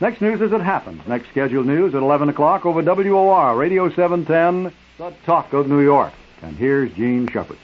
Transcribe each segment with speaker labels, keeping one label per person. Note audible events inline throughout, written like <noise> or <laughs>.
Speaker 1: Next news as it happens. Next scheduled news at 11 o'clock over WOR, Radio 710, The Talk of New York. And here's
Speaker 2: Jean Shepherd.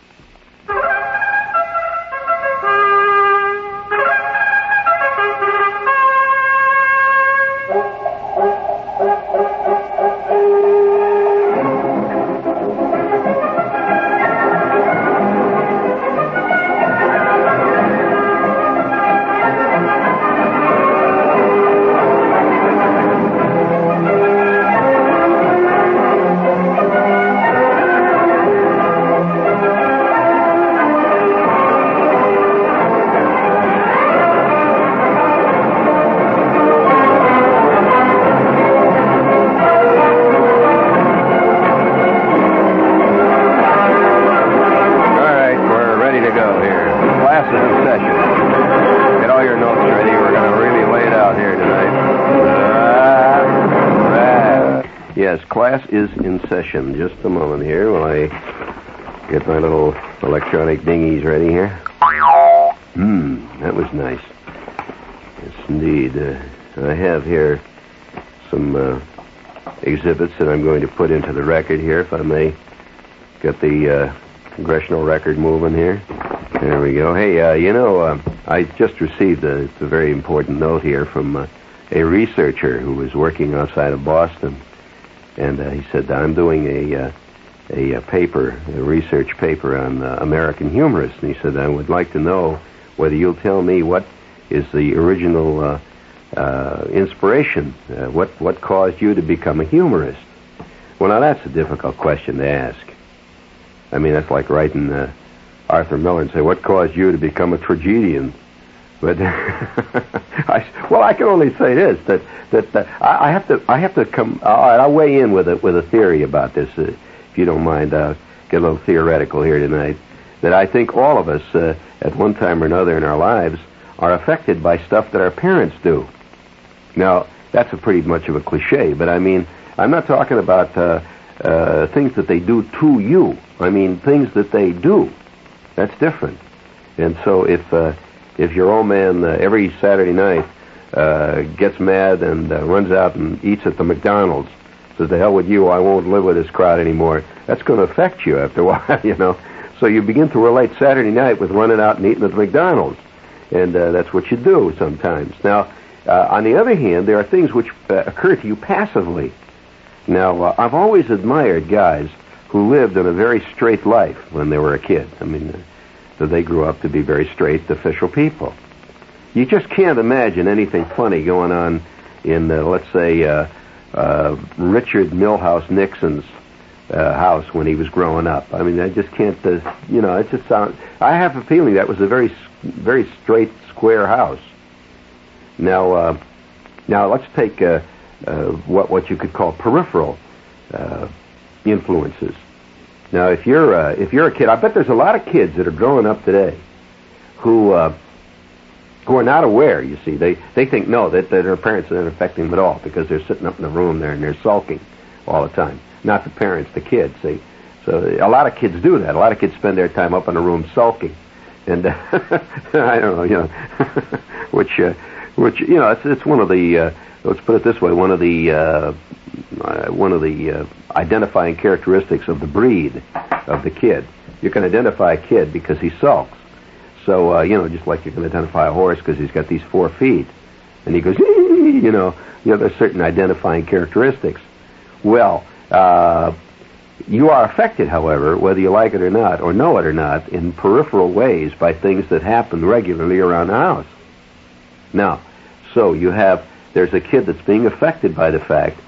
Speaker 2: Into the record here, if I may get the uh, congressional record moving here. There we go. Hey, uh, you know, uh, I just received a, a very important note here from uh, a researcher who was working outside of Boston, and uh, he said I'm doing a uh, a, uh paper, a research paper on American humorists, and he said I would like to know whether you'll tell me what is the original inspiration, what what caused you to become a humorist. Well, now that's a difficult question to ask. I mean, that's like writing uh, Arthur Miller and say, "What caused you to become a tragedian?" But <laughs> I, well, I can only say this: that that, that I, I have to I have to come. All right, I'll weigh in with a with a theory about this, uh, if you don't mind. Uh, get a little theoretical here tonight. That I think all of us, uh, at one time or another in our lives, are affected by stuff that our parents do. Now, that's a pretty much of a cliche, but I mean, I'm not talking about uh, uh, things that they do to you. I mean, things that they do. That's different. And so, if uh, if your old man uh, every Saturday night uh, gets mad and uh, runs out and eats at the McDonald's, says, "The hell with you! I won't live with this crowd anymore." That's going to affect you after a <laughs> while, you know. So you begin to relate Saturday night with running out and eating at the McDonald's, and uh, that's what you do sometimes. Now, uh, on the other hand, there are things which uh, occur to you passively. Now, uh, I've always admired guys who lived in a very straight life when they were a kid. I mean, uh, they grew up to be very straight, official people. You just can't imagine anything funny going on in, uh, let's say, uh, uh, Richard Milhous Nixon's uh, house when he was growing up. I mean, I just can't, uh, you know, it just sounds. I have a feeling that was a very, very straight, square house. Now, uh, now let's take uh, uh, what what you could call peripheral uh, influences. Now, if you're uh, if you're a kid, I bet there's a lot of kids that are growing up today who uh, who are not aware. You see, they they think no that, that their parents aren't affecting them at all because they're sitting up in the room there and they're sulking all the time. Not the parents, the kids. See, so a lot of kids do that. A lot of kids spend their time up in the room sulking, and uh, <laughs> I don't know, you know, <laughs> which uh, which you know it's it's one of the uh, let's put it this way, one of the uh, one of the uh, identifying characteristics of the breed of the kid. You can identify a kid because he sulks. So uh, you know, just like you can identify a horse because he's got these four feet, and he goes, <laughs> you know, you know, there's certain identifying characteristics. Well, uh, you are affected, however, whether you like it or not, or know it or not, in peripheral ways by things that happen regularly around the house. Now, so you have there's a kid that's being affected by the fact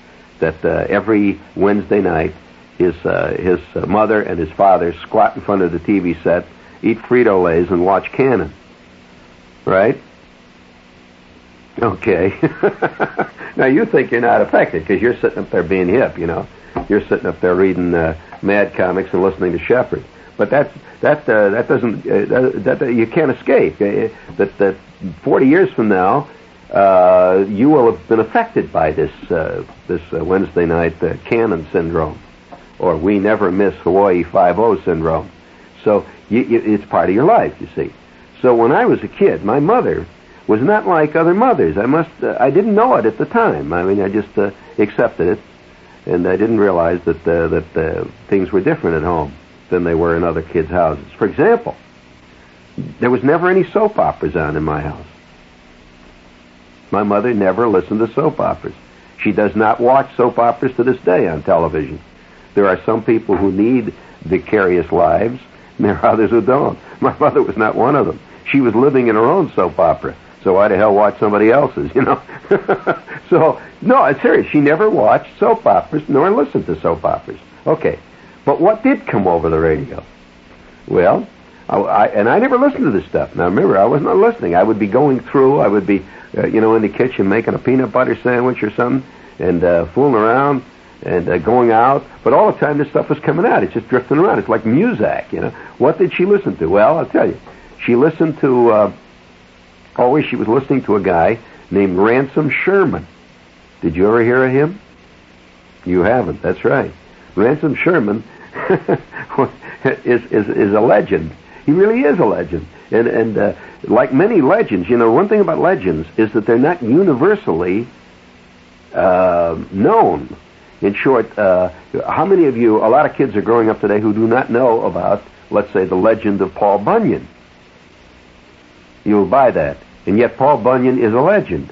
Speaker 2: that uh, every Wednesday night his uh, his mother and his father squat in front of the TV set, eat Frito Lay's, and watch Cannon. Right? Okay. <laughs> now you think you're not affected because you're sitting up there being hip, you know. You're sitting up there reading uh, Mad Comics and listening to Shepherd. But that that uh, that doesn't uh, that, that you can't escape. Uh, that that 40 years from now, uh, you will have been affected by this uh, this uh, Wednesday night uh, Cannon syndrome, or we never miss Hawaii Five O syndrome. So you, you, it's part of your life, you see. So when I was a kid, my mother was not like other mothers. I must, uh, I didn't know it at the time. I mean, I just uh, accepted it, and I didn't realize that that things were different at home than they were in other kids' houses. For example, there was never any soap operas on in my house. My mother never listened to soap operas. She does not watch soap operas to this day on television. There are some people who need vicarious lives, and there are others who don't. My <laughs> mother was not one of them. She was living in her own soap opera. So why the hell watch somebody else's, you know? <laughs> so, no, it's serious. She never watched soap operas nor listened to soap operas. Okay. But what did come over the radio? Well, I, I, and I never listened to this stuff. Now remember, I was not listening. I would be going through. I would be, uh, you know, in the kitchen making a peanut butter sandwich or something, and uh, fooling around and uh, going out. But all the time, this stuff was coming out. It's just drifting around. It's like music, you know. What did she listen to? Well, I'll tell you. She listened to. Uh, always, she was listening to a guy named Ransom Sherman. Did you ever hear of him? You haven't. That's right. Ransom Sherman <laughs> is, is is a legend. He really is a legend. And and uh, like many legends, you know, one thing about legends is that they're not universally uh, known. In short, uh, how many of you? A lot of kids are growing up today who do not know about, let's say, the legend of Paul Bunyan. You'll buy that, and yet Paul Bunyan is a legend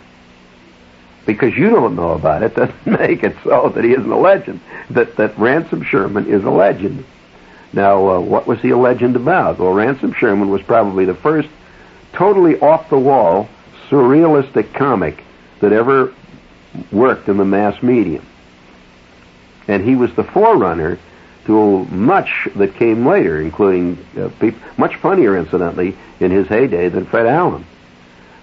Speaker 2: because you don't know about it <laughs> doesn't make it so that he isn't a legend. That that Ransom Sherman is a legend. Now, uh, what was he a legend about? Well, Ransom Sherman was probably the first totally off the wall surrealistic comic that ever worked in the mass medium. And he was the forerunner to much that came later, including uh, people, much funnier, incidentally, in his heyday than Fred Allen.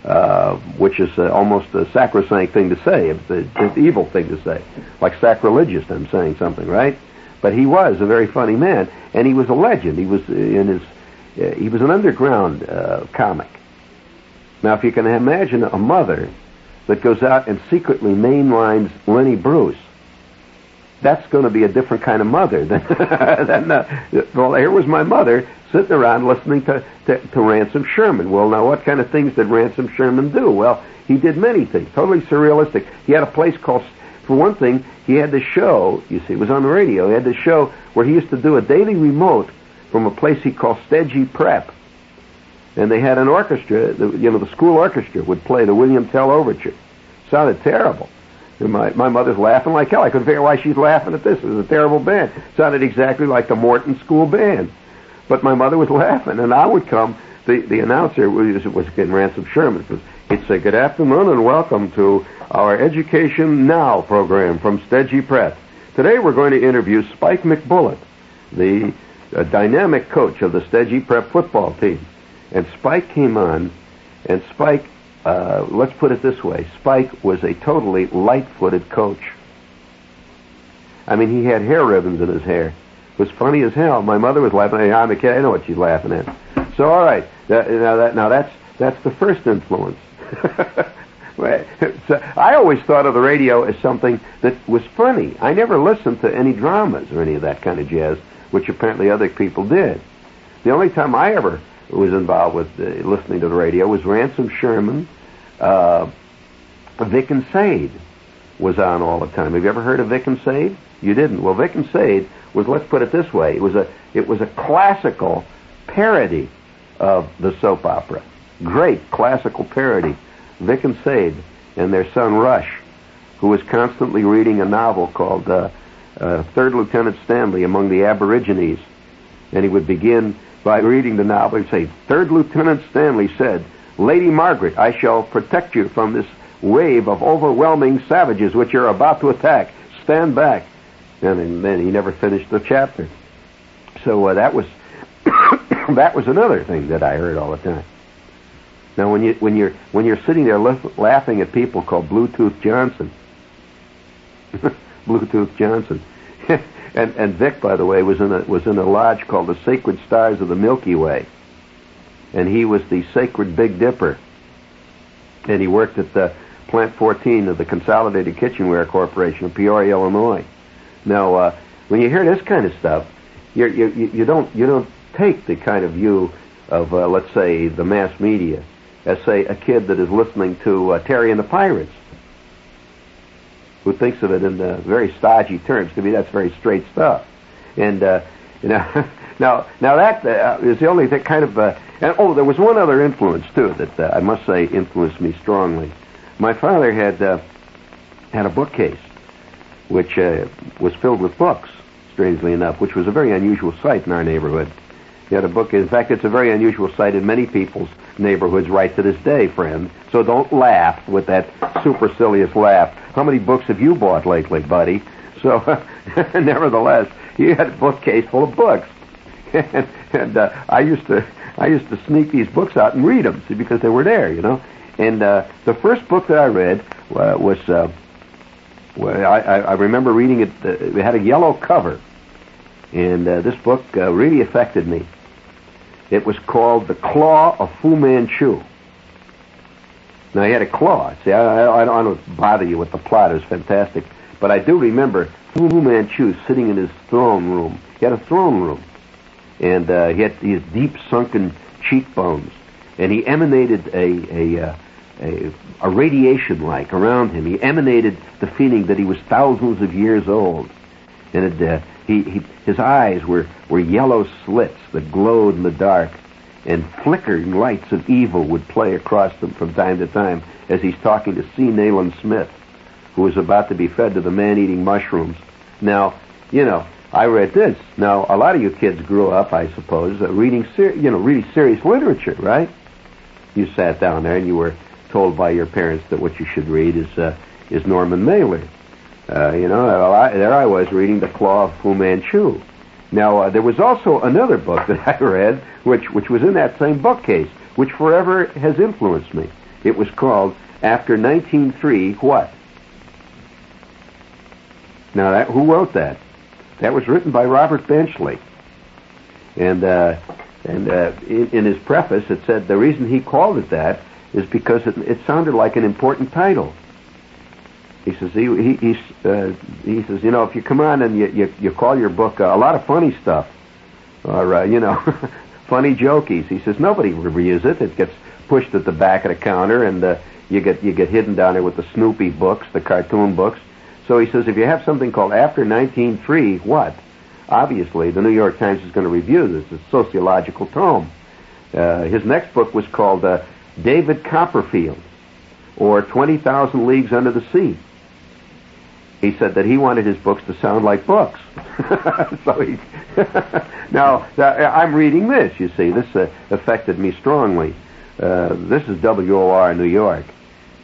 Speaker 2: Uh, which is uh, almost a sacrosanct thing to say. An evil thing to say, like sacrilegious. I'm saying something, right? But he was a very funny man, and he was a legend. He was uh, in his uh, he was an underground uh, comic. Now, if you can imagine a mother that goes out and secretly mainlines Lenny Bruce, that's going to be a different kind of mother than, <laughs> than uh, well, here was my mother sitting around listening to, to, to Ransom Sherman. Well, now what kind of things did Ransom Sherman do? Well, he did many things, totally surrealistic. He had a place called, for one thing, he had this show, you see, it was on the radio, he had this show where he used to do a daily remote from a place he called Stedgy Prep. And they had an orchestra, the, you know, the school orchestra would play the William Tell Overture. Sounded terrible. And my, my mother's laughing like hell. I couldn't figure why she's laughing at this. It was a terrible band. sounded exactly like the Morton School Band. But my mother was <laughs> laughing, and I would come. The the announcer was was getting Ransom Sherman. Was, say, "Good afternoon and welcome to our Education Now program from Stedgy Prep. Today we're going to interview Spike McBullet, the uh, dynamic coach of the Stedgy Prep football team." And Spike came on, and Spike, uh, let's put it this way: Spike was a totally light-footed coach. I mean, he had hair ribbons in his hair It was funny as hell. My mother was laughing. I'm a kid. I know what she's laughing at. So all right, that, now that now that's that's the first influence. <laughs> I always thought of the radio as something that was funny. I never listened to any dramas or any of that kind of jazz, which apparently other people did. The only time I ever was involved with uh, listening to the radio was Ransom Sherman, uh, Vic and Sade was on all the time. Have you ever heard of Vic and Sade? You didn't. Well, Vic and Sade was let's put it this way: it was a it was a classical parody of the soap opera. Great classical parody. Vic and Sade and their son Rush, who was constantly reading a novel called uh, uh, Third Lieutenant Stanley Among the Aborigines, and he would begin by reading the novel and say, Third Lieutenant Stanley said, Lady Margaret, I shall protect you from this wave of overwhelming savages which you are about to attack. Stand back and then he never finished the chapter. So uh, that was <coughs> that was another thing that I heard all the time. Now, when you when you're when you're sitting there laughing at people called Bluetooth Johnson, <laughs> Bluetooth Johnson, <laughs> and and Vic, by the way, was in a was in a lodge called the Sacred Stars of the Milky Way, and he was the Sacred Big Dipper, and he worked at the Plant 14 of the Consolidated Kitchenware Corporation of Peoria, Illinois. Now, uh, when you hear this kind of stuff, you you you don't you don't take the kind of view of uh, let's say the mass media as, say, a kid that is listening to uh, Terry and the Pirates, who thinks of it in uh, very stodgy terms. To me, that's very straight stuff. And, uh, you know, <laughs> now, now that uh, is the only thing kind of, uh, and, oh, there was one other influence, too, that uh, I must say influenced me strongly. My father had, uh, had a bookcase which uh, was filled with books, strangely enough, which was a very unusual sight in our neighborhood. He had a book. In fact, it's a very unusual sight in many people's neighborhoods right to this day, friend. So don't laugh with that supercilious laugh. How many books have you bought lately, buddy? So, <laughs> nevertheless, he had a bookcase full of books, <laughs> and, and uh, I used to I used to sneak these books out and read them, see, because they were there, you know. And uh, the first book that I read uh, was uh, well, I, I remember reading it. Uh, it had a yellow cover, and uh, this book uh, really affected me. It was called The Claw of Fu Manchu. Now, he had a claw. See, I, I, I don't bother you with the plot. It was fantastic. But I do remember Fu Manchu sitting in his throne room. He had a throne room. And uh, he had these deep sunken cheekbones. And he emanated a, a, uh, a, a radiation like around him. He emanated the feeling that he was thousands of years old. And it, uh, he, he, his eyes were, were yellow slits that glowed in the dark, and flickering lights of evil would play across them from time to time as he's talking to C. Nayland Smith, who was about to be fed to the man-eating mushrooms. Now, you know, I read this. Now, a lot of you kids grew up, I suppose, uh, reading, ser- you know, really serious literature, right? You sat down there and you were told by your parents that what you should read is uh, is Norman Mailer. Uh, you know, I, there I was reading The Claw of Fu Manchu. Now, uh, there was also another book that <laughs> I read, which which was in that same bookcase, which forever has influenced me. It was called After 1903 What? Now, that, who wrote that? That was written by Robert Benchley. And uh, and uh, in, in his preface, it said the reason he called it that is because it, it sounded like an important title. He says he he he, uh, he says you know if you come on and you you, you call your book uh, a lot of funny stuff or uh, you know <laughs> funny jokies. He says nobody reviews it. It gets pushed at the back of the counter and uh, you get you get hidden down there with the Snoopy books, the cartoon books. So he says if you have something called After 1903, what? Obviously, the New York Times is going to review this. It's a sociological tome. Uh, his next book was called uh, David Copperfield, or 20,000 Leagues Under the Sea. He said that he wanted his books to sound like books. <laughs> so he <laughs> now uh, I'm reading this. You see, this uh, affected me strongly. Uh, this is WOR New York,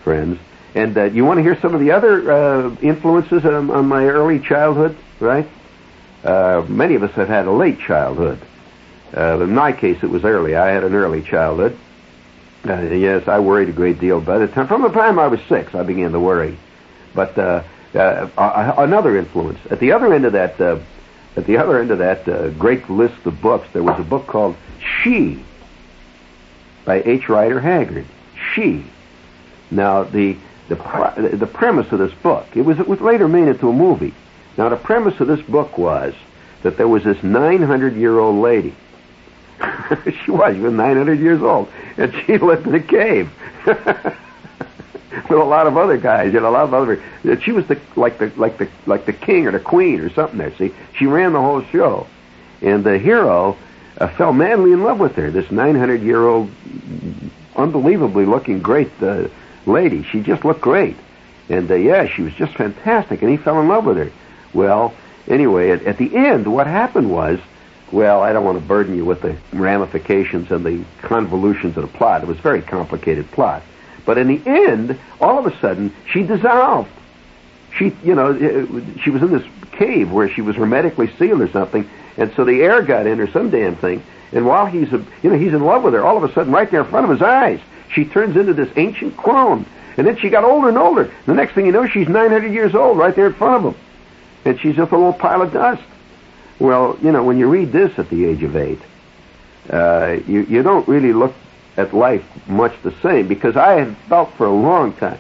Speaker 2: friends. And uh, you want to hear some of the other uh, influences on, on, my early childhood, right? Uh, many of us have had a late childhood. in my case, it was early. I had an early childhood. Yes, I worried a great deal. By the time, from the time I was six, I began to worry. But uh, another influence at the other end of that, uh, at the other end of that uh, great list of books, there was a book called She by H. Rider Haggard. She. Now the the the premise of this book it was it was later made into a movie. Now the premise of this book was that there was this 900 year old lady <laughs> she was. She was 900 years old, and she lived in a cave <laughs> <laughs> with a lot of other guys. You know, a lot of other. She was the like the like the like the king or the queen or something. There, see, she ran the whole show, and the hero uh, fell madly in love with her. This 900 year old, unbelievably looking great uh, lady. She just looked great, and uh, yeah, she was just fantastic. And he fell in love with her. Well, anyway, at, at the end, what happened was well, I don't want to burden you with the ramifications and the convolutions of the plot. It was a very complicated plot. But in the end, all of a sudden, she dissolved. She, you know, eh, eh, she was in this cave where she was hermetically sealed or something, and so the air got in or some damn thing. And while he's, a, you know, he's in love with her, all of a sudden, right there in front of his eyes, she turns into this ancient clone. And then she got older and older. The next thing you know, she's 900 years old right there in front of him. And she's just a little pile of dust. Well, you know, when you read this at the age of eight, uh, you, you don't really look at life much the same because I had felt for a long time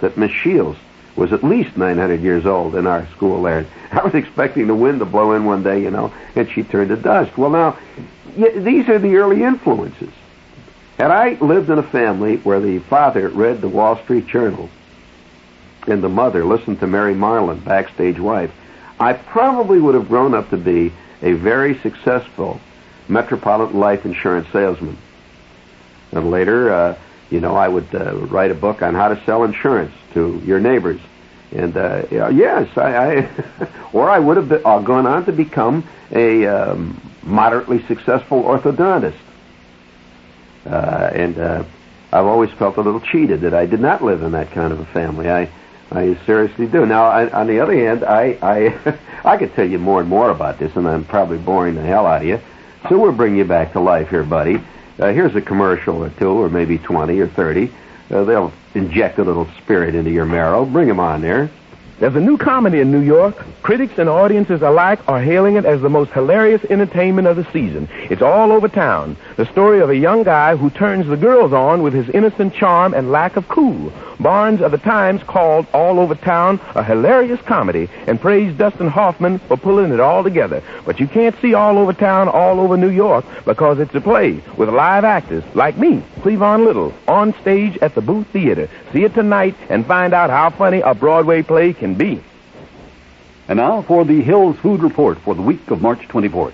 Speaker 2: that Miss Shields was at least 900 years old in our school there. <laughs> I was expecting the wind to blow in one day, you know, and she turned to dust. Well, now, these are the early influences. Had I lived in a family where the father read the Wall Street Journal and the mother listened to Mary Marlin, backstage wife, I probably would have grown up to be a very successful Metropolitan Life Insurance salesman. And later, uh, you know, I would uh, write a book on how to sell insurance to your neighbors. And uh, yes, I, I <laughs> or I would have been, uh, gone on to become a um, moderately successful orthodontist. Uh, and uh, I've always felt a little cheated that I did not live in that kind of a family. I, I seriously do. Now, I, on the other hand, I, I, <laughs> I could tell you more and more about this, and I'm probably boring the hell out of you. So we'll bring you back to life here, buddy. Uh, here's a commercial or two, or maybe 20 or 30. Uh, they'll inject a little spirit into your marrow. Bring them on there.
Speaker 3: There's a new comedy in New York. Critics and audiences alike are hailing it as the most hilarious entertainment of the season. It's all over town. The story of a young guy who turns the girls on with his innocent charm and lack of cool. Barnes of the Times called All Over Town a hilarious comedy and praised Dustin Hoffman for pulling it all together. But you can't see All Over Town all over New York because it's a play with live actors like me, Cleavon Little, on stage at the Booth Theater. See it tonight and find out how funny a Broadway play can be.
Speaker 4: And now for the Hills Food Report for the week of March 24th.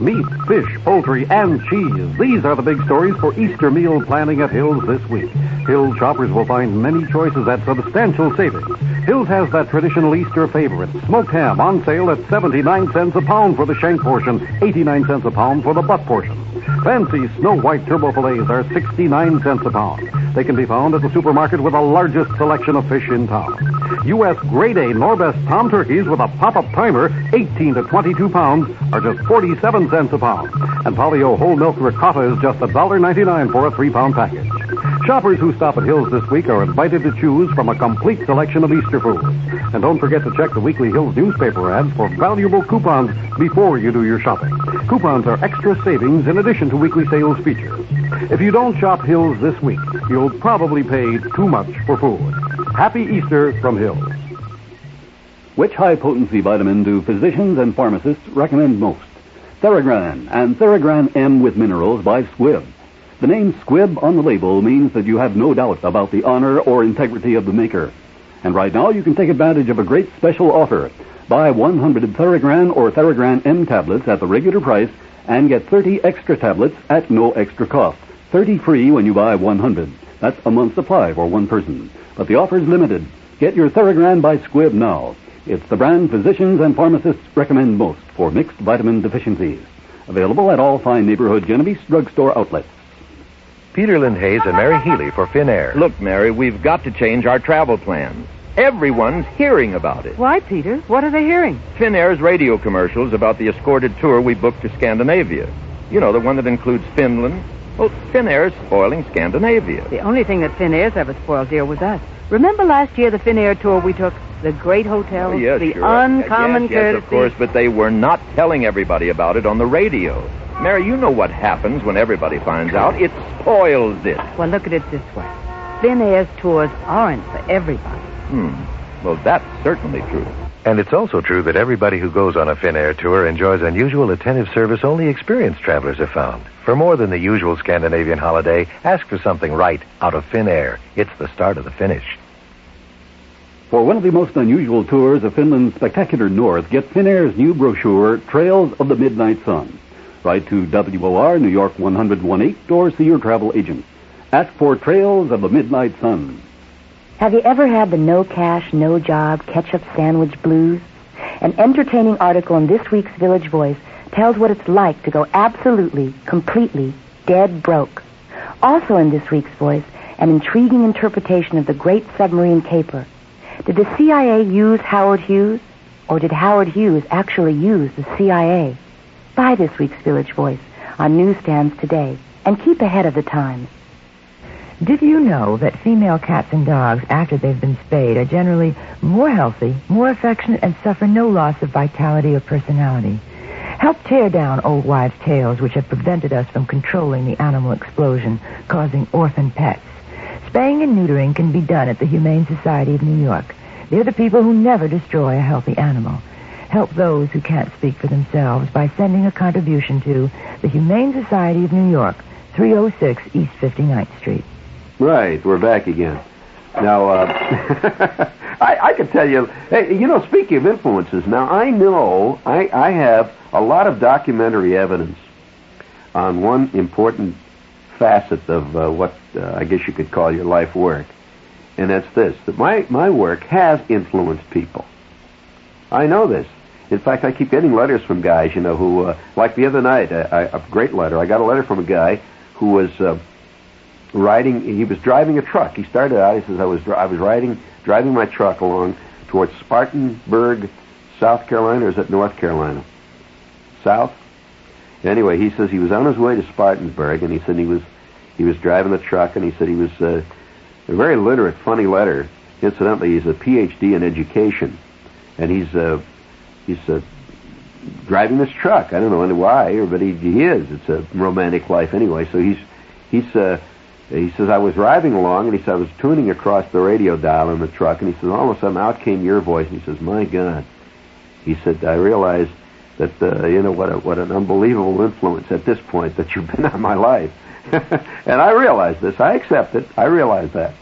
Speaker 4: Meat, fish, poultry, and cheese. These are the big stories for Easter meal planning at Hills this week. Hills shoppers will find many choices at substantial savings. Hills has that traditional Easter favorite, smoked ham, on sale at 79 cents a pound for the shank portion, 89 cents a pound for the butt portion. Fancy snow white turbot fillets are 69 cents a pound. They can be found at the supermarket with the largest selection of fish in town. U.S. Grade A Norbest Tom turkeys with a pop-up timer, 18 to 22 pounds, are just 47 cents a pound. And Polly-O whole milk ricotta is just $1.99 for a three-pound package. Shoppers who stop at Hills this week are invited to choose from a complete selection of Easter foods. And don't forget to check the weekly Hills newspaper ads for valuable coupons before you do your shopping. Coupons are extra savings in addition to weekly sales features. If you don't shop Hills this week, you'll probably pay too much for food. Happy Easter from Hills.
Speaker 1: Which high potency vitamin do physicians and pharmacists recommend most? Theragran and Theragran M with minerals by Squibb. The name Squibb on the label means that you have no doubt about the honor or integrity of the maker. And right now you can take advantage of a great special offer. Buy 100 Theragran or Theragran M tablets at the regular price and get 30 extra tablets at no extra cost. 30 free when you buy 100. That's a month's supply for one person. But the offer is limited. Get your Theragran by Squibb now. It's the brand physicians and pharmacists recommend most for mixed vitamin deficiencies. Available at all fine neighborhood Genovese drugstore outlets.
Speaker 5: Peter Lind Hayes and Mary Healy for Finnair.
Speaker 3: Look, Mary, we've got to change our travel plans. Everyone's hearing about it.
Speaker 6: Why, Peter? What are they hearing?
Speaker 3: Finnair's radio commercials about the escorted tour we booked to Scandinavia. You know, the one that includes Finland. Well, Finnair's spoiling Scandinavia.
Speaker 6: The only thing that Finnair's ever spoiled, dear, was us. Remember last year the Finnair tour we took? The great hotels,
Speaker 3: Oh, yes,
Speaker 6: the
Speaker 3: sure.
Speaker 6: uncommon
Speaker 3: yes, yes,
Speaker 6: courtesy.
Speaker 3: of course, but they were not telling everybody about it on the radio. Mary, you know what happens when everybody finds out. It spoils it.
Speaker 6: Well, look at it this way. Finnair's tours aren't for everybody.
Speaker 3: Hmm. Well, that's certainly true.
Speaker 5: And it's also true that everybody who goes on a Finnair tour enjoys unusual attentive service only experienced travelers have found. For more than the usual Scandinavian holiday, ask for something right out of Finnair. It's the start of the finish.
Speaker 1: For one of the most unusual tours of Finland's spectacular north, get Finnair's new brochure, Trails of the Midnight Sun. Write to WOR New York 1018 or see your travel agent. Ask for Trails of the Midnight Sun.
Speaker 7: Have you ever had the no cash, no job ketchup sandwich blues? An entertaining article in this week's Village Voice tells what it's like to go absolutely, completely dead broke. Also in this week's Voice, an intriguing interpretation of the great submarine caper. Did the CIA use Howard Hughes? Or did Howard Hughes actually use the CIA? Buy this week's Village Voice on newsstands today and keep ahead of the times.
Speaker 8: Did you know that female cats and dogs, after they've been spayed, are generally more healthy, more affectionate, and suffer no loss of vitality or personality? Help tear down old wives' tales which have prevented us from controlling the animal explosion, causing orphan pets. Spaying and neutering can be done at the Humane Society of New York. They're the people who never destroy a healthy animal. Help those who can't speak for themselves by sending a contribution to the Humane Society of New York, 306 East 59th Street.
Speaker 2: Right, we're back again. Now, uh, <laughs> I, I can tell you, hey, you know, speaking of influences, now I know I, I have a lot of documentary evidence on one important facet of uh, what uh, I guess you could call your life work, and that's this: that my my work has influenced people. I know this. In fact, I keep getting letters from guys, you know, who, uh, like the other night, a great letter. I got a letter from a guy who was uh, riding. He was driving a truck. He started out. He says, "I was I was riding driving my truck along towards Spartanburg, South Carolina, or is it North Carolina? South. Anyway, he says he was on his way to Spartanburg, and he said he was he was driving the truck, and he said he was uh, a very literate, funny letter. Incidentally, he's a PhD in education, and he's uh, he's uh, driving this truck. I don't know why, but he, he is. It's a romantic life anyway. So he's he's uh, he says I was driving along, and he said I was tuning across the radio dial in the truck, and he says all of a sudden out came your voice, and he says, "My God," he said, "I realized that uh, you know what a, what an unbelievable influence at this point that you've been on my life." <laughs> and I realize this. I accept it. I realize that,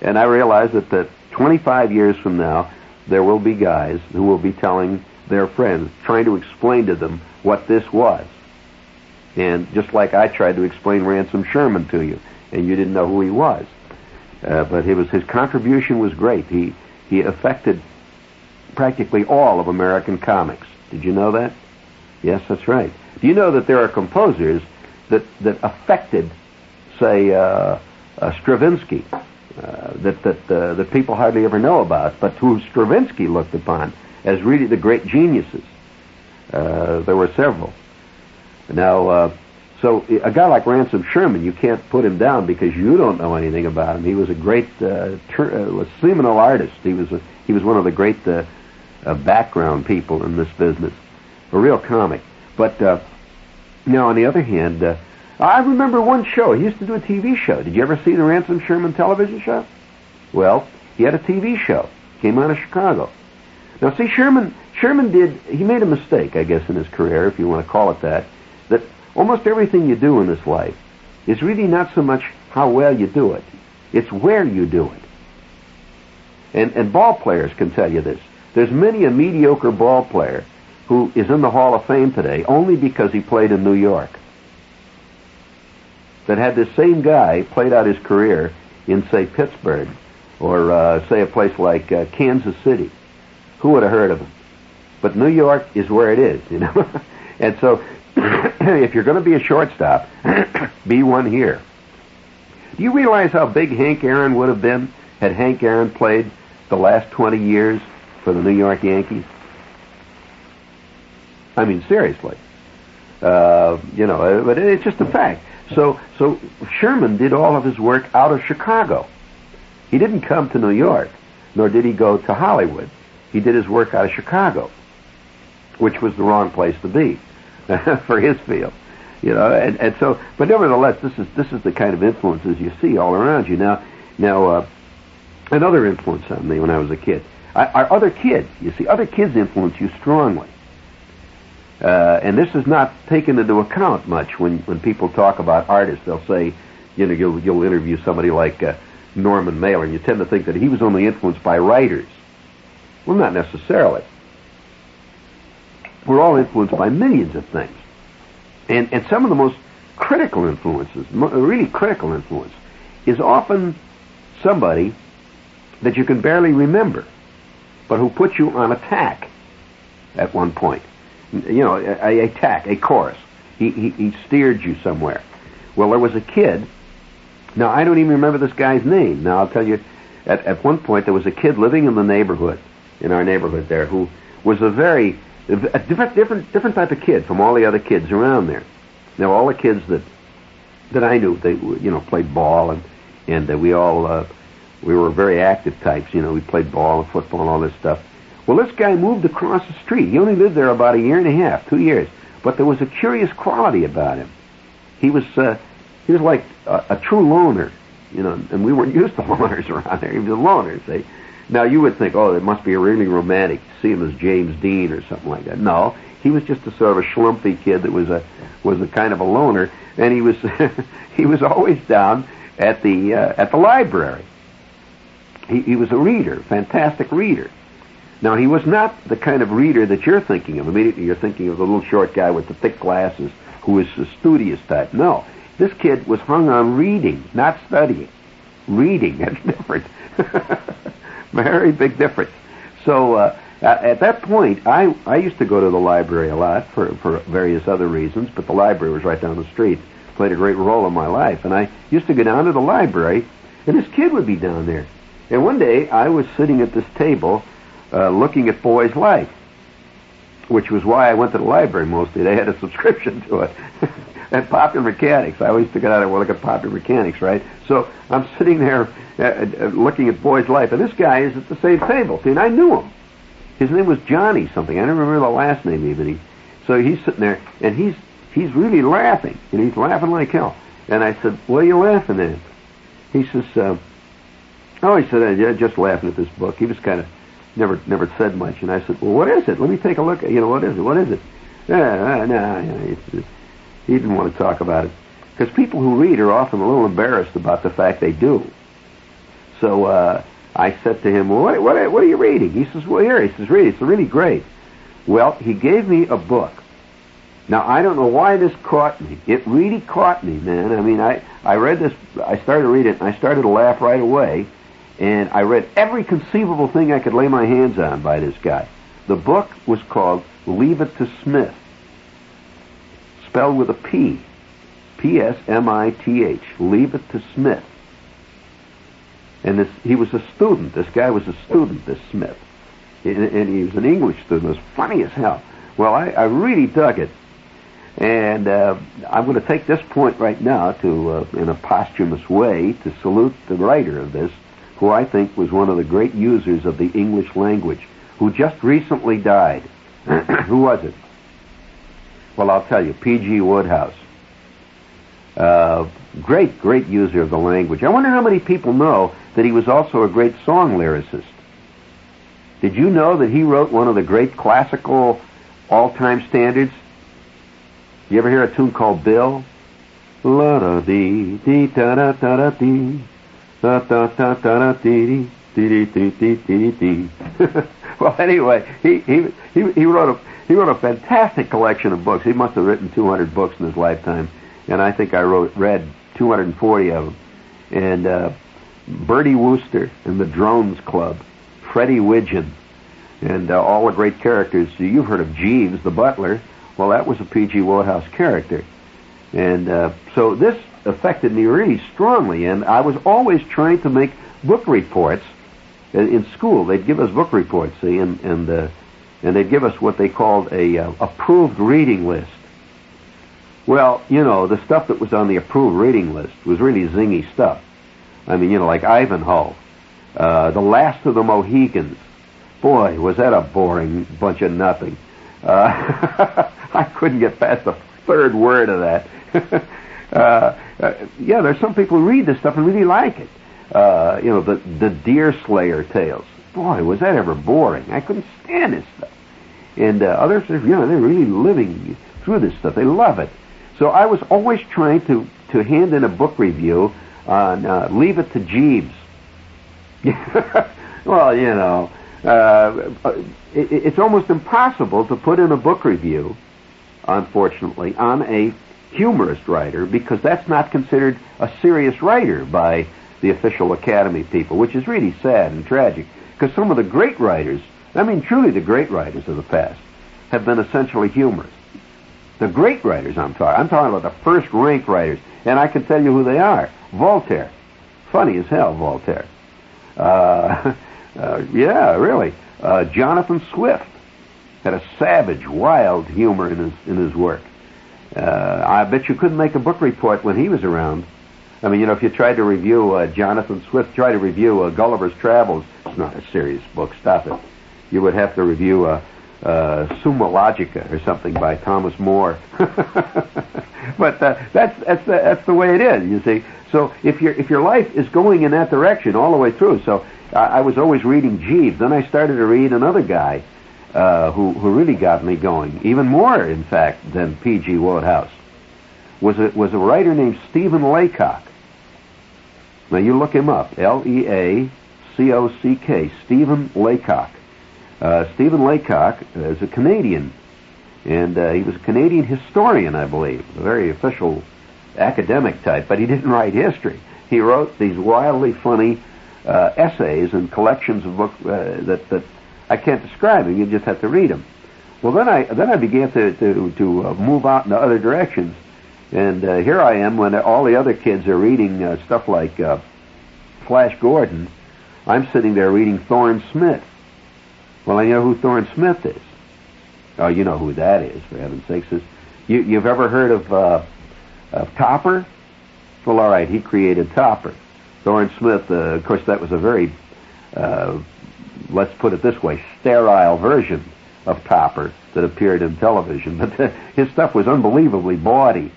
Speaker 2: and I realize that that 25 years from now, there will be guys who will be telling their friends, trying to explain to them what this was. And just like I tried to explain Ransom Sherman to you, and you didn't know who he was. Uh, but it was his contribution was great. He he affected practically all of American comics. Did you know that? Yes, that's right. Do you know that there are composers that that affected, say, uh, uh, Stravinsky, uh, that that uh, that people hardly ever know about, but who Stravinsky looked upon as really the great geniuses. Uh, there were several. Now, uh, so a guy like Ransom Sherman, you can't put him down because you don't know anything about him. He was a great uh, ter- seminal artist. He was a, he was one of the great background people in this business, a real comic. But now, on the other hand, uh, I remember one show. He used to do a TV show. Did you ever see the Ransom Sherman television show? Well, he had a TV show. Came out of Chicago. Now, see, Sherman Sherman did. He made a mistake, I guess, in his career, if you want to call it that. That almost everything you do in this life is really not so much how well you do it; it's where you do it. And and ball players can tell you this. There's many a mediocre ball player who is in the Hall of Fame today only because he played in New York. That had this same guy played out his career in, say, Pittsburgh or, uh, say, a place like uh, Kansas City. Who would have heard of him? But New York is where it is, you know. <laughs> and so, <clears throat> if you're going to be a shortstop, <clears throat> be one here. Do you realize how big Hank Aaron would have been had Hank Aaron played the last 20 years for the New York Yankees? I mean, seriously. Uh, you know, but it's just a fact. So, so Sherman did all of his work out of Chicago. He didn't come to New York, nor did he go to Hollywood. He did his work out of Chicago, which was the wrong place to be <laughs> for his field. You know, and, and so, but nevertheless, this is this is the kind of influences you see all around you. Now, now, uh, another influence on me when I was a kid are other kids. You see, other kids influence you strongly. Uh, and this is not taken into account much when, when people talk about artists. They'll say, you know, you'll, you'll interview somebody like uh, Norman Mailer, and you tend to think that he was only influenced by writers. Well, not necessarily. We're all influenced by millions of things. And, and some of the most critical influences, really critical influence, is often somebody that you can barely remember, but who put you on attack at one point. You know, a, a tack, a course. He, he, he steered you somewhere. Well, there was a kid. Now, I don't even remember this guy's name. Now, I'll tell you, at, at one point, there was a kid living in the neighborhood, in our neighborhood there, who was a very, a different, different, different type of kid from all the other kids around there. Now, all the kids that, that I knew, they, you know, played ball and, and uh, we all, uh, we were very active types, you know, we played ball and football and all this stuff. Well, this guy moved across the street. He only lived there about a year and a half, two years. But there was a curious quality about him. He was uh, he was like a, a true loner. You know, and we weren't <laughs> used to loners around there. He was a loner, see. Now you would think, oh, it must be really romantic to see him as James Dean or something like that. No, he was just a sort of a schlumpy kid that was a was a kind of a loner, and he was <laughs> he was always down at the uh, at the library. He, he was a reader, fantastic reader. Now he was not the kind of reader that you're thinking of. Immediately you're thinking of the little short guy with the thick glasses who is the studious type. No, this kid was hung on reading, not studying. Reading, <laughs> that's different. Very big difference. So uh, at that point, I I used to go to the library a lot for for various other reasons, but the library was right down the street. Played a great role in my life, and I used to go down to the library, and this kid would be down there. And one day, I was sitting at this table, uh, looking at Boy's Life, which was why I went to the library mostly. They had a subscription to it. <laughs> and Popular Mechanics. I always took it out and look at Popular Mechanics, right? So I'm sitting there uh, uh, looking at Boy's Life, and this guy is at the same table. See, and I knew him. His name was Johnny something. I don't remember the last name even. He, so he's sitting there, and he's he's really laughing, and he's laughing like hell. And I said, "What are you laughing at?" He says, uh, "Oh," he said, "I'm just laughing at this book." He was kind of never never said much, and I said, "Well, what is it? Let me take a look. At, you know, what is it? What is it?" No, no, he didn't want to talk about it because people who read are often a little embarrassed about the fact they do. So uh, I said to him, well, what, what, what are you reading? He says, well, here. He says, read. It's really great. Well, he gave me a book. Now, I don't know why this caught me. It really caught me, man. I mean, I, I read this, I started to read it, and I started to laugh right away. And I read every conceivable thing I could lay my hands on by this guy. The book was called Leave It to Psmith, spelled with a P. P-S-M-I-T-H. Leave It to Psmith. And this, he was a student. This guy was a student, this Psmith. And he was an English student. It was funny as hell. Well, I, I really dug it. And uh, I'm going to take this point right now to, uh, in a posthumous way, to salute the writer of this, who I think was one of the great users of the English language, who just recently died. <clears throat> who was it? Well, I'll tell you, P.G. Wodehouse. Uh, great, great user of the language. I wonder how many people know that he was also a great song lyricist. Did you know that he wrote one of the great classical all-time standards? You ever hear a tune called Bill? La da dee dee da da da dee da da da da da dee dee dee dee dee dee. Well, anyway, he he he he wrote a he wrote a fantastic collection of books. He must have written 200 books in his lifetime, and I think I wrote read 240 of them. And uh, Bertie Wooster and the Drones Club, Freddie Widgeon, and uh, all the great characters. You've heard of Jeeves, the butler. Well, that was a P.G. Wodehouse character. And uh, so this affected me really strongly, and I was always trying to make book reports in school. They'd give us book reports, see, and and uh, and they'd give us what they called a uh, approved reading list. Well, you know, the stuff that was on the approved reading list was really zingy stuff. I mean, you know, like Ivanhoe, uh, The Last of the Mohicans. Boy, was that a boring bunch of nothing. Uh, <laughs> I couldn't get past the third word of that. <laughs> uh, uh, yeah, there's some people who read this stuff and really like it. Uh, you know, the the Deer Slayer tales. Boy, was that ever boring! I couldn't stand this stuff. And uh, others, you know, they're really living through this stuff. They love it. So I was always trying to to hand in a book review on uh, Leave It to Jeeves. <laughs> well, you know, uh, it, it's almost impossible to put in a book review, unfortunately, on a humorist writer because that's not considered a serious writer by the official Academy people, which is really sad and tragic because some of the great writers, I mean truly the great writers of the past, have been essentially humorists. The great writers I'm talking, I'm talking about the first rank writers, and I can tell you who they are. Voltaire. Funny as hell, Voltaire. Uh, <laughs> uh, yeah, really. Uh, Jonathan Swift had a savage, wild humor in his in his work. Uh, I bet you couldn't make a book report when he was around. I mean, you know, if you tried to review uh, Jonathan Swift, try to review uh, Gulliver's Travels, it's not a serious book. Stop it. You would have to review uh, uh, Summa Logica or something by Thomas More. <laughs> but uh, that's that's the, that's the way it is. You see. So if your if your life is going in that direction all the way through, so I, I was always reading Jeeves. Then I started to read another guy uh, who who really got me going, even more in fact than P.G. Wodehouse. Was a was a writer named Stephen Leacock. Now you look him up, L E A C O C K, Stephen Leacock. Uh, Stephen Leacock is a Canadian, and uh, he was a Canadian historian, I believe, a very official academic type, but he didn't write history. He wrote these wildly funny uh, essays and collections of books uh, that that I can't describe them. You just have to read them. Well, then I then I began to to, to uh, move out in the other directions, and uh, here I am when all the other kids are reading uh, stuff like uh, Flash Gordon. I'm sitting there reading Thorne Smith. Well, I know who Thorne Smith is. Oh, you know who that is, for heaven's sakes. You you've ever heard of uh, of Topper? Well, all right, he created Topper. Thorne Smith, uh, of course, that was a very, uh, let's put it this way, sterile version of Topper that appeared in television. <laughs> But his stuff was unbelievably bawdy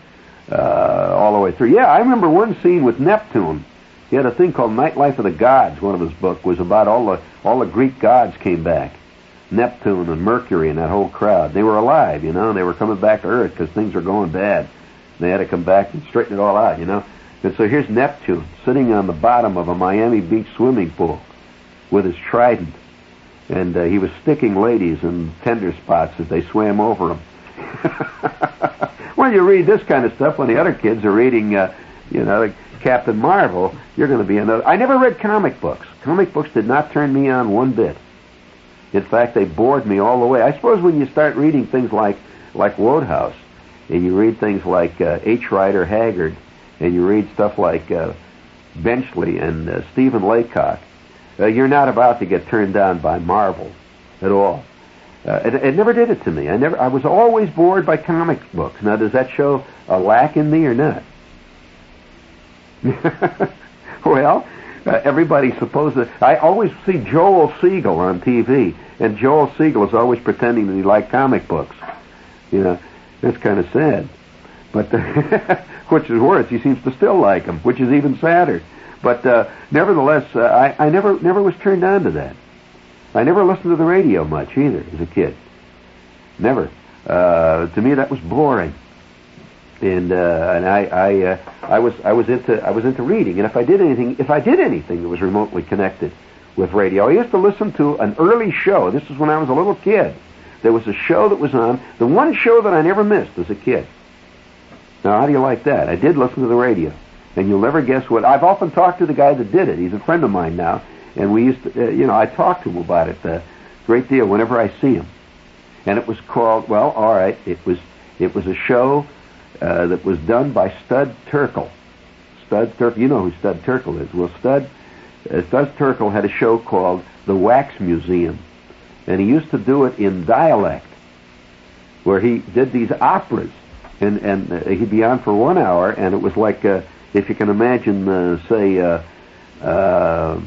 Speaker 2: uh, all the way through. Yeah, I remember one scene with Neptune. He had a thing called Nightlife of the Gods. One of his books was about all the all the Greek gods came back. Neptune and Mercury and that whole crowd. They were alive, you know, and they were coming back to Earth because things were going bad. They had to come back and straighten it all out, you know. And so here's Neptune sitting on the bottom of a Miami Beach swimming pool with his trident. And uh, he was sticking ladies in tender spots as they swam over him. <laughs> when you read this kind of stuff, when the other kids are reading, uh, you know, like Captain Marvel, you're going to be another. I never read comic books. Comic books did not turn me on one bit. In fact, they bored me all the way. I suppose when you start reading things like like Wodehouse, and you read things like uh, H. Rider Haggard, and you read stuff like uh, Benchley and uh, Stephen Leacock, uh, you're not about to get turned down by Marvel at all. Uh, it, it never did it to me. I never. I was always bored by comic books. Now, does that show a lack in me or not? <laughs> well, uh, everybody supposes. I always see Joel Siegel on TV, and Joel Siegel is always pretending that he liked comic books. You know, that's kind of sad. But <laughs> which is worse, he seems to still like them, which is even sadder. But uh, nevertheless, uh, I, I never never was turned on to that. I never listened to the radio much either as a kid. Never. Uh, to me, that was boring. And uh, and I I uh, I was I was into I was into reading. And if I did anything if I did anything that was remotely connected with radio, I used to listen to an early show. This was when I was a little kid. There was a show that was on. The one show that I never missed as a kid. Now, how do you like that? I did listen to the radio, and you'll never guess what. I've often talked to the guy that did it. He's a friend of mine now, and we used to, uh, you know, I talk to him about it a great deal whenever I see him. And it was called, well, all right, it was it was a show uh, that was done by Studs Terkel. Studs Terkel, you know who Studs Terkel is. Well, Stud uh, Studs Terkel had a show called The Wax Museum, and he used to do it in dialect, where he did these operas, and and uh, he'd be on for one hour, and it was like uh, if you can imagine, uh, say, uh, uh,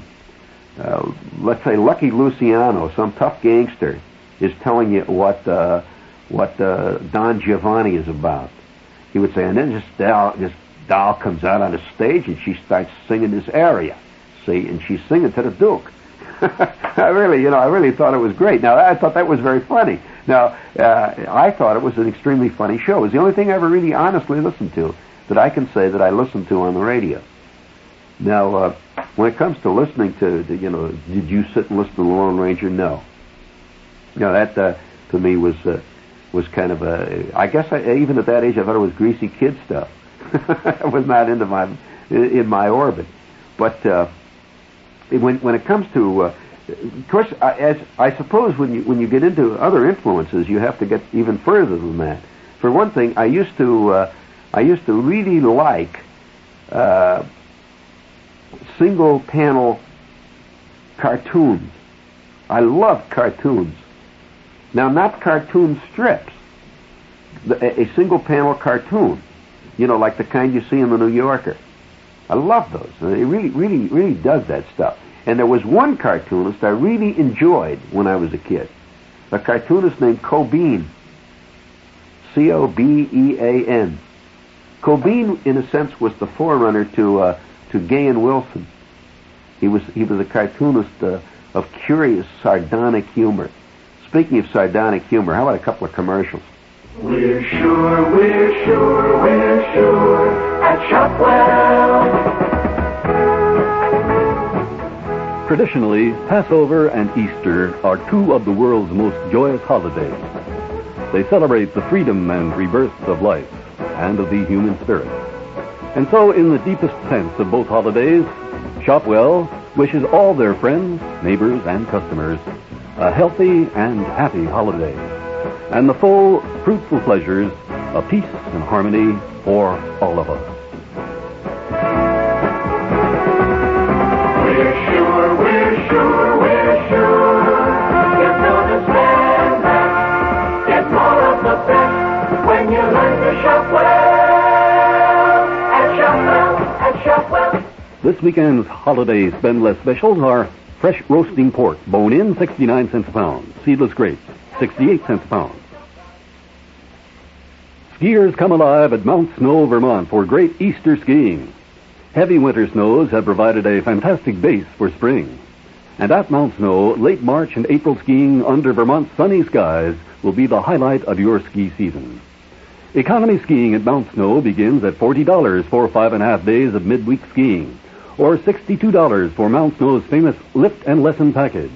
Speaker 2: uh, let's say Lucky Luciano, some tough gangster, is telling you what uh, what uh, Don Giovanni is about. He would say, and then this doll, this doll comes out on the stage and she starts singing this aria, see, and she's singing to the Duke. <laughs> I really, you know, I really thought it was great. Now, I thought that was very funny. Now, uh, I thought it was an extremely funny show. It was the only thing I ever really honestly listened to that I can say that I listened to on the radio. Now, uh, when it comes to listening to, to, you know, did you sit and listen to the Lone Ranger? No. No, that uh, to me was uh, was kind of a. I guess I, even at that age, I thought it was greasy kid stuff. <laughs> I was not into my in my orbit, but uh, when when it comes to, uh, of course, I, as I suppose when you when you get into other influences, you have to get even further than that. For one thing, I used to uh, I used to really like uh, single panel cartoons. I loved cartoons. Now, not cartoon strips, a, a single panel cartoon, you know, like the kind you see in the New Yorker. I love those. It really, really, really does that stuff. And there was one cartoonist I really enjoyed when I was a kid. a cartoonist named Cobean. C-O-B-E-A-N. Cobean, in a sense, was the forerunner to uh, to Gahan Wilson. He was he was a cartoonist uh, of curious sardonic humor. Speaking of sardonic humor, how about a couple of commercials?
Speaker 9: We're sure, we're sure, we're sure Shopwell.
Speaker 1: Traditionally, Passover and Easter are two of the world's most joyous holidays. They celebrate the freedom and rebirth of life and of the human spirit. And so, in the deepest sense of both holidays, Shopwell wishes all their friends, neighbors, and customers a healthy and happy holiday, and the full, fruitful pleasures of peace and harmony for all of us. This weekend's holiday spend less specials are fresh roasting pork, bone in, 69 cents a pound. Seedless grapes, 68 cents a pound. Skiers come alive at Mount Snow, Vermont for great Easter skiing. Heavy winter snows have provided a fantastic base for spring. And at Mount Snow, late March and April skiing under Vermont's sunny skies will be the highlight of your ski season. Economy skiing at Mount Snow begins at $40 for five and a half days of midweek skiing, or $62 for Mount Snow's famous lift and lesson package.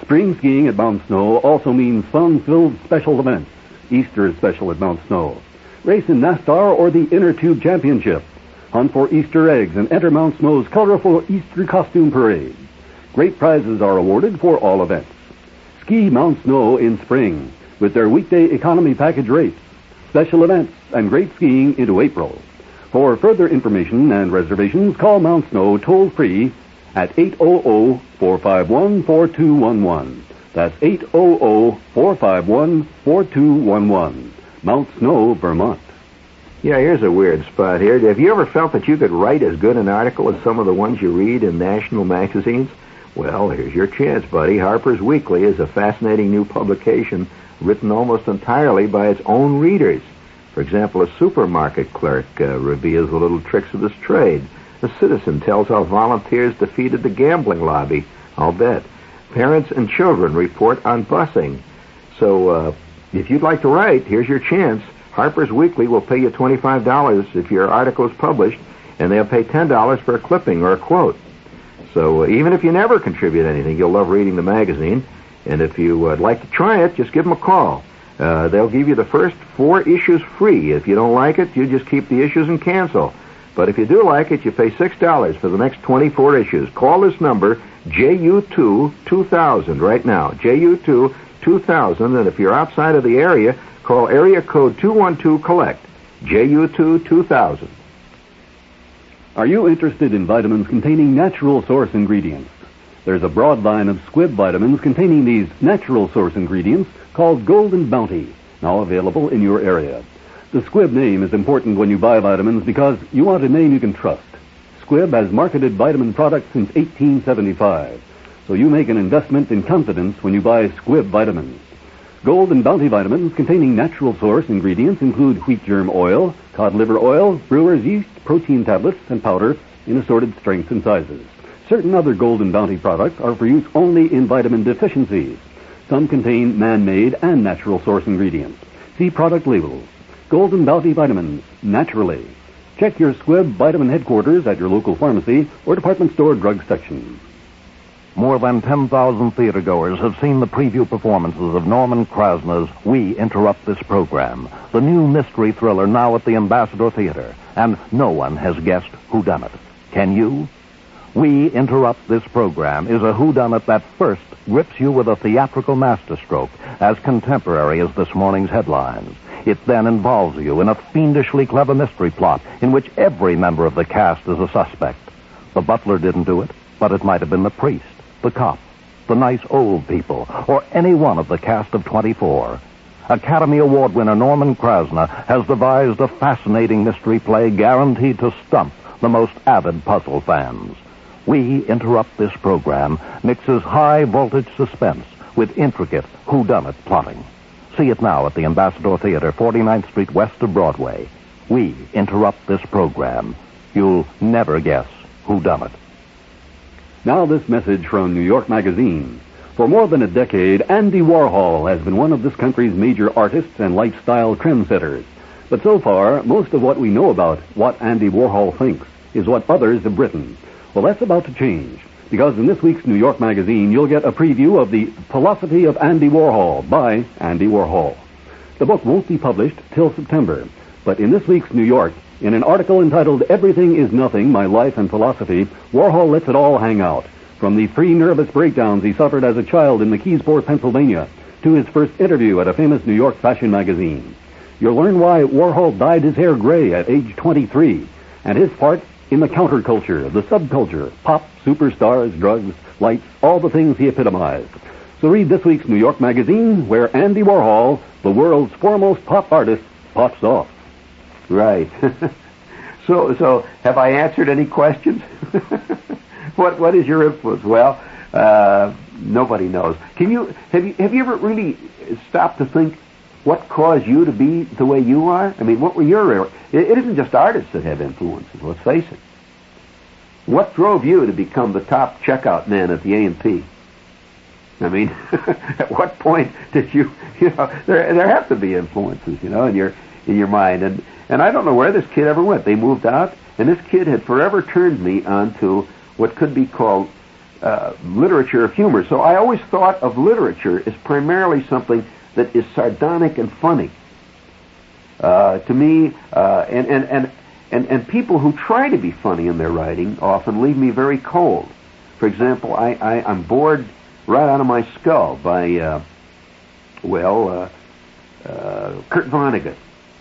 Speaker 1: Spring skiing at Mount Snow also means fun-filled special events. Easter is special at Mount Snow. Race in NASTAR or the Inner Tube Championship. Hunt for Easter eggs and enter Mount Snow's colorful Easter costume parade. Great prizes are awarded for all events. Ski Mount Snow in spring with their weekday economy package rates, special events, and great skiing into April. For further information and reservations, call Mount Snow toll free at 800 451 4211. That's 800 451 4211. Mount Snow, Vermont.
Speaker 2: Yeah, here's a weird spot here. Have you ever felt that you could write as good an article as some of the ones you read in national magazines? Well, here's your chance, buddy. Harper's Weekly is a fascinating new publication written almost entirely by its own readers. For example, a supermarket clerk uh, reveals the little tricks of this trade. A citizen tells how volunteers defeated the gambling lobby. I'll bet. Parents and children report on busing. So, uh, if you'd like to write, here's your chance. Harper's Weekly will pay you $25 if your article is published, and they'll pay $10 for a clipping or a quote. So uh, even if you never contribute anything, you'll love reading the magazine. And if you would like to try it, just give them a call. Uh, they'll give you the first four issues free. If you don't like it, you just keep the issues and cancel. But if you do like it, you pay $6 for the next 24 issues. Call this number, JU2-2000, right now. JU2-2000, and if you're outside of the area, call area code 212-COLLECT. JU2-2000.
Speaker 1: Are you interested in vitamins containing natural source ingredients? There's a broad line of Squibb vitamins containing these natural source ingredients called Golden Bounty, now available in your area. The Squibb name is important when you buy vitamins because you want a name you can trust. Squibb has marketed vitamin products since 1875, so you make an investment in confidence when you buy Squibb vitamins. Golden Bounty vitamins containing natural source ingredients include wheat germ oil, cod liver oil, brewer's yeast, protein tablets, and powder in assorted strengths and sizes. Certain other Golden Bounty products are for use only in vitamin deficiencies. Some contain man-made and natural source ingredients. See product labels. Golden Bounty Vitamins, naturally. Check your Squibb vitamin headquarters at your local pharmacy or department store drug section.
Speaker 5: More than 10,000 theatergoers have seen the preview performances of Norman Krasna's We Interrupt This Program, the new mystery thriller now at the Ambassador Theater, and no one has guessed who done it. Can you? We Interrupt This Program is a whodunit that first grips you with a theatrical masterstroke, as contemporary as this morning's headlines. It then involves you in a fiendishly clever mystery plot in which every member of the cast is a suspect. The butler didn't do it, but it might have been the priest, the cop, the nice old people, or any one of the cast of 24. Academy Award winner Norman Krasna has devised a fascinating mystery play guaranteed to stump the most avid puzzle fans. We Interrupt This Program mixes high voltage suspense with intricate whodunit plotting. See it now at the Ambassador Theater, 49th Street west of Broadway. We interrupt this program. You'll never guess who done it.
Speaker 1: Now this message from New York Magazine. For more than a decade, Andy Warhol has been one of this country's major artists and lifestyle trendsetters. But so far, most of what we know about what Andy Warhol thinks is what others have written. Well, that's about to change. Because in this week's New York Magazine, you'll get a preview of The Philosophy of Andy Warhol by Andy Warhol. The book won't be published till September, but in this week's New York, in an article entitled Everything is Nothing, My Life and Philosophy, Warhol lets it all hang out. From the three nervous breakdowns he suffered as a child in McKeesport, Pennsylvania, to his first interview at a famous New York fashion magazine. You'll learn why Warhol dyed his hair gray at age 23, and his part in the counterculture, the subculture, pop, superstars, drugs, lights, all the things he epitomized. So read this week's New York Magazine, where Andy Warhol, the world's foremost pop artist, pops off.
Speaker 2: Right. <laughs> so, so have I answered any questions? <laughs> what What is your influence? Well, uh, nobody knows. Can you have you have you ever really stopped to think what caused you to be the way you are? I mean, what were your? It, it isn't just artists that have influences. Let's face it. What drove you to become the top checkout man at the A&P? I mean, <laughs> at what point did you, you know, there there have to be influences, you know, in your in your mind, and and I don't know where this kid ever went. They moved out, and this kid had forever turned me onto what could be called uh, literature of humor. So I always thought of literature as primarily something that is sardonic and funny. Uh, to me, uh, and, and, and, and, and people who try to be funny in their writing often leave me very cold. For example, I, I, I'm bored right out of my skull by, uh, well, uh, uh, Kurt Vonnegut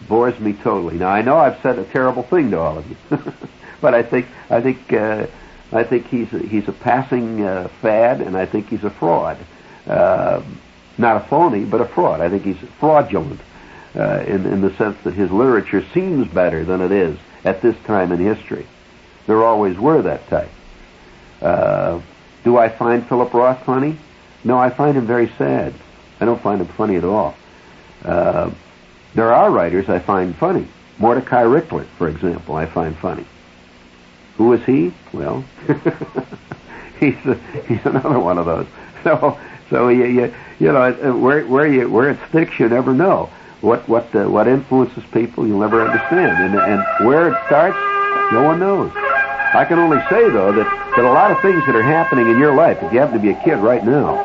Speaker 2: bores me totally. Now I know I've said a terrible thing to all of you, <laughs> but I think I think uh, I think he's a, he's a passing uh, fad, and I think he's a fraud. Uh, not a phony, but a fraud. I think he's fraudulent uh, in in the sense that his literature seems better than it is at this time in history. There always were that type. Uh, do I find Philip Roth funny? No, I find him very sad. I don't find him funny at all. Uh, there are writers I find funny. Mordecai Richler, for example, I find funny. Who is he? Well, <laughs> he's a, <laughs> he's another one of those. <laughs> So so you you, you know uh, where where you where it sticks, you never know. What what uh, what influences people, you'll never understand, and and where it starts, no one knows. I can only say though that that a lot of things that are happening in your life, if you happen to be a kid right now,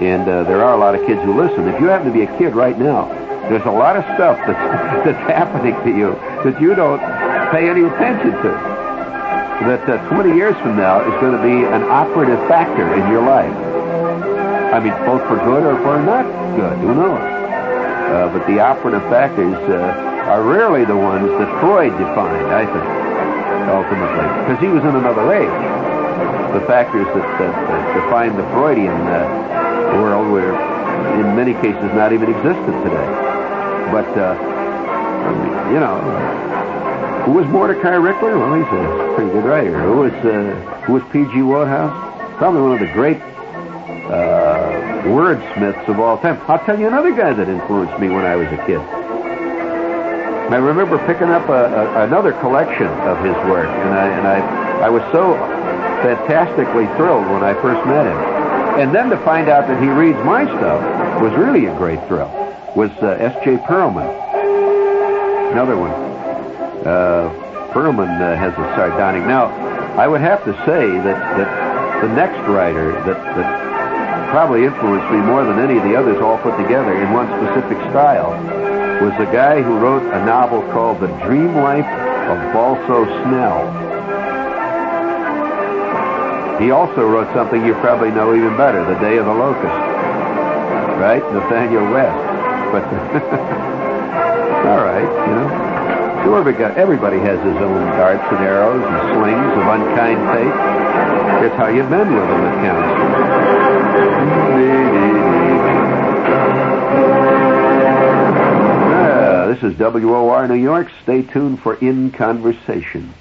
Speaker 2: and uh, there are a lot of kids who listen, if you happen to be a kid right now, there's a lot of stuff that's, <laughs> that's happening to you that you don't pay any attention to. That uh, 20 years from now is going to be an operative factor in your life. I mean, both for good or for not good, who knows? Uh, but the operative factors uh, are rarely the ones that Freud defined, I think, ultimately, because he was in another age. The factors that, that, that define the Freudian uh, world were, in many cases, not even existent today. But, uh, you know, who was Mordecai Richler? Well, he's a pretty good writer. Who was, uh, who was P.G. Wodehouse? Probably one of the great uh, wordsmiths of all time. I'll tell you another guy that influenced me when I was a kid. I remember picking up a, a, another collection of his work, and I and I I was so fantastically thrilled when I first met him, and then to find out that he reads my stuff was really a great thrill was uh, S.J. Perelman. Another one. Uh, Perelman uh, has a sardonic. Now, I would have to say that, that the next writer that, that probably influenced me more than any of the others all put together in one specific style was a guy who wrote a novel called The Dream Life of Balso Snell. He also wrote something you probably know even better, The Day of the Locust. Right? Nathanael West. But <laughs> all right, you know. Everybody has his own darts and arrows and slings of unkind fate. It's how you mend with them that counts. Ah, this is WOR New York. Stay tuned for In Conversation.